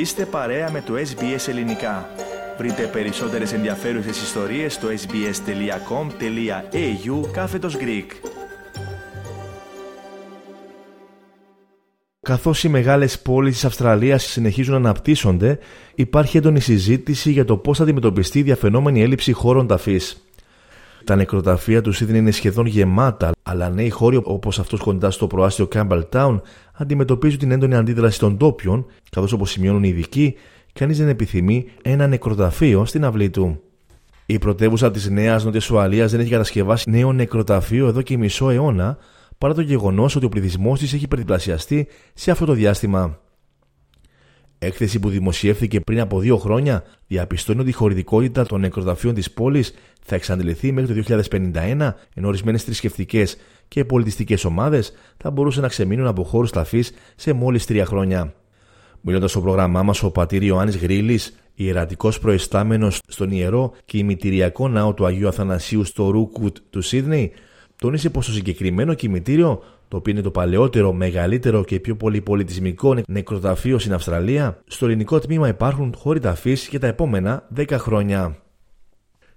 Είστε παρέα με το SBS Ελληνικά. Βρείτε περισσότερες ενδιαφέρουσες ιστορίες στο sbs.com.au κάθετος Greek. Καθώς οι μεγάλες πόλεις της Αυστραλίας συνεχίζουν να αναπτύσσονται, υπάρχει έντονη συζήτηση για το πώς θα αντιμετωπιστεί η διαφαινόμενη έλλειψη χώρων ταφής. Τα νεκροταφεία τους Σίδνη είναι σχεδόν γεμάτα, αλλά νέοι χώροι όπως αυτό κοντά στο προάστιο Campbell Town αντιμετωπίζουν την έντονη αντίδραση των ντόπιων, καθώς όπως σημειώνουν οι ειδικοί, κανείς δεν επιθυμεί ένα νεκροταφείο στην αυλή του. Η πρωτεύουσα της Νέας Νότιας Ουαλίας δεν έχει κατασκευάσει νέο νεκροταφείο εδώ και μισό αιώνα, παρά το γεγονός ότι ο πληθυσμός της έχει περιπλασιαστεί σε αυτό το διάστημα. Έκθεση που δημοσιεύθηκε πριν από δύο χρόνια διαπιστώνει ότι η χωρητικότητα των νεκροταφείων της πόλης θα εξαντληθεί μέχρι το 2051, ενώ ορισμένες θρησκευτικές και πολιτιστικές ομάδες θα μπορούσαν να ξεμείνουν από χώρους ταφής σε μόλις τρία χρόνια. Μιλώντας στο πρόγραμμά μας, ο πατήρ Ιωάννης Γρήλη, ιερατικός προϊστάμενος στον ιερό και ημιτηριακό ναό του Αγίου Αθανασίου στο Ρούκουτ του Σίδνεϊ, τόνισε πως το συγκεκριμένο κημητήριο το οποίο είναι το παλαιότερο, μεγαλύτερο και πιο πολυπολιτισμικό νεκροταφείο στην Αυστραλία, στο ελληνικό τμήμα υπάρχουν χώροι ταφής για τα επόμενα 10 χρόνια.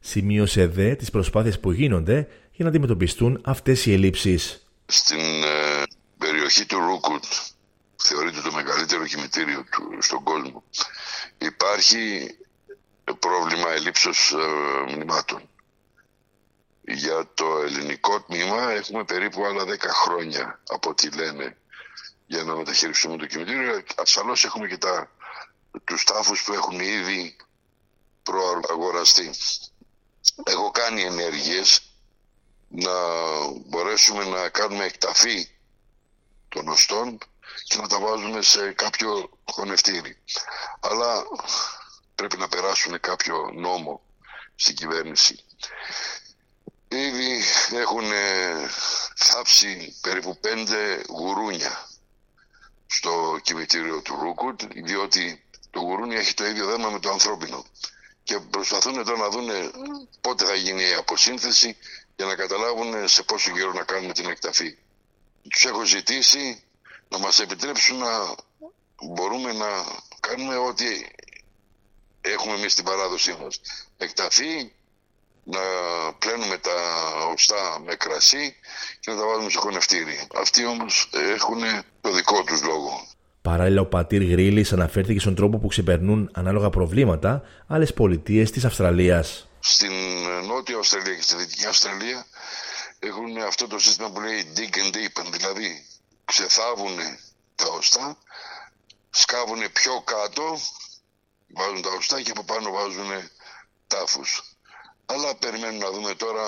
Σημείωσε δε τις προσπάθειες που γίνονται για να αντιμετωπιστούν αυτές οι ελλείψεις. Στην ε, περιοχή του Ρούκουτ, θεωρείται το μεγαλύτερο κημητήριο του, στον κόσμο, υπάρχει πρόβλημα ελλείψεως ε, μνημάτων για το ελληνικό τμήμα έχουμε περίπου άλλα 10 χρόνια από ό,τι λένε για να μεταχειριστούμε το κινητήριο. Ασφαλώς έχουμε και τα, τους τάφους που έχουν ήδη προαγοραστεί. Έχω κάνει ενέργειες να μπορέσουμε να κάνουμε εκταφή των οστών και να τα βάζουμε σε κάποιο χωνευτήρι. Αλλά πρέπει να περάσουν κάποιο νόμο στην κυβέρνηση. Ήδη έχουν θάψει περίπου πέντε γουρούνια στο κημητήριο του Ρούκουτ, διότι το γουρούνι έχει το ίδιο δέρμα με το ανθρώπινο. Και προσπαθούν τώρα να δουν πότε θα γίνει η αποσύνθεση για να καταλάβουν σε πόσο καιρό να κάνουμε την εκταφή. Τους έχω ζητήσει να μας επιτρέψουν να μπορούμε να κάνουμε ό,τι έχουμε εμείς στην παράδοσή μας. Εκταφή, να πλένουμε τα οστά με κρασί και να τα βάζουμε στο χωνευτήρι. Αυτοί όμως έχουν το δικό τους λόγο. Παράλληλα, ο πατήρ Γρίλης αναφέρθηκε στον τρόπο που ξεπερνούν ανάλογα προβλήματα άλλες πολιτείες της Αυστραλίας. Στην Νότια Αυστραλία και στη Δυτική Αυστραλία έχουν αυτό το σύστημα που λέει dig and deep, δηλαδή ξεθάβουν τα οστά, σκάβουν πιο κάτω, βάζουν τα οστά και από πάνω βάζουν τάφους. Αλλά περιμένουμε να δούμε τώρα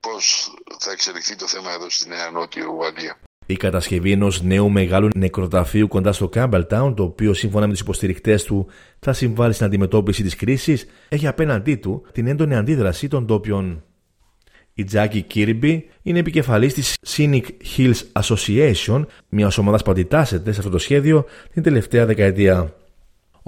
πώς θα εξελιχθεί το θέμα εδώ στη Νέα Νότια Ουαλία. Η κατασκευή ενός νέου μεγάλου νεκροταφείου κοντά στο Campbelltown, το οποίο σύμφωνα με τους υποστηρικτές του θα συμβάλλει στην αντιμετώπιση της κρίσης, έχει απέναντί του την έντονη αντίδραση των τόπιων. Η Τζάκι Κίρμπι είναι επικεφαλής της Scenic Hills Association, μιας ομάδας που αντιτάσσεται σε αυτό το σχέδιο την τελευταία δεκαετία.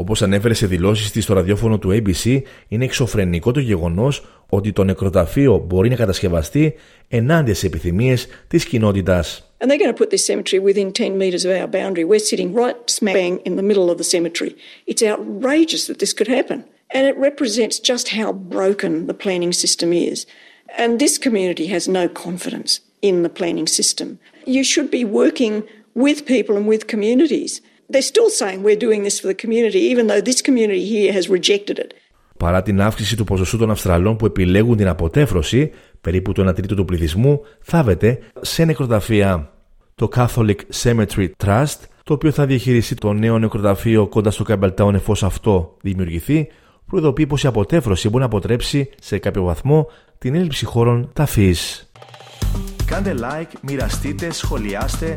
Όπω ανέφερε σε δηλώσει τη στο ραδιόφωνο του ABC, είναι εξωφρενικό το γεγονό ότι το νεκροταφείο μπορεί να κατασκευαστεί ενάντια σε επιθυμίε τη κοινότητα. And they're going to put this cemetery within 10 metres of our boundary. We're sitting right smack bang in the middle of the cemetery. It's outrageous that this could happen. And it represents just how broken the planning system is. And this community has no confidence in the planning system. You should be working with people and with communities. They're still saying we're doing this for the community, even though this community here has rejected it. Παρά την αύξηση του ποσοστού των Αυστραλών που επιλέγουν την αποτέφρωση, περίπου το 1 τρίτο του πληθυσμού θάβεται σε νεκροταφεία. Το Catholic Cemetery Trust, το οποίο θα διαχειριστεί το νέο νεκροταφείο κοντά στο Campbelltown εφόσον αυτό δημιουργηθεί, προειδοποιεί πως η αποτέφρωση μπορεί να αποτρέψει σε κάποιο βαθμό την έλλειψη χώρων ταφής. Κάντε like, μοιραστείτε, σχολιάστε,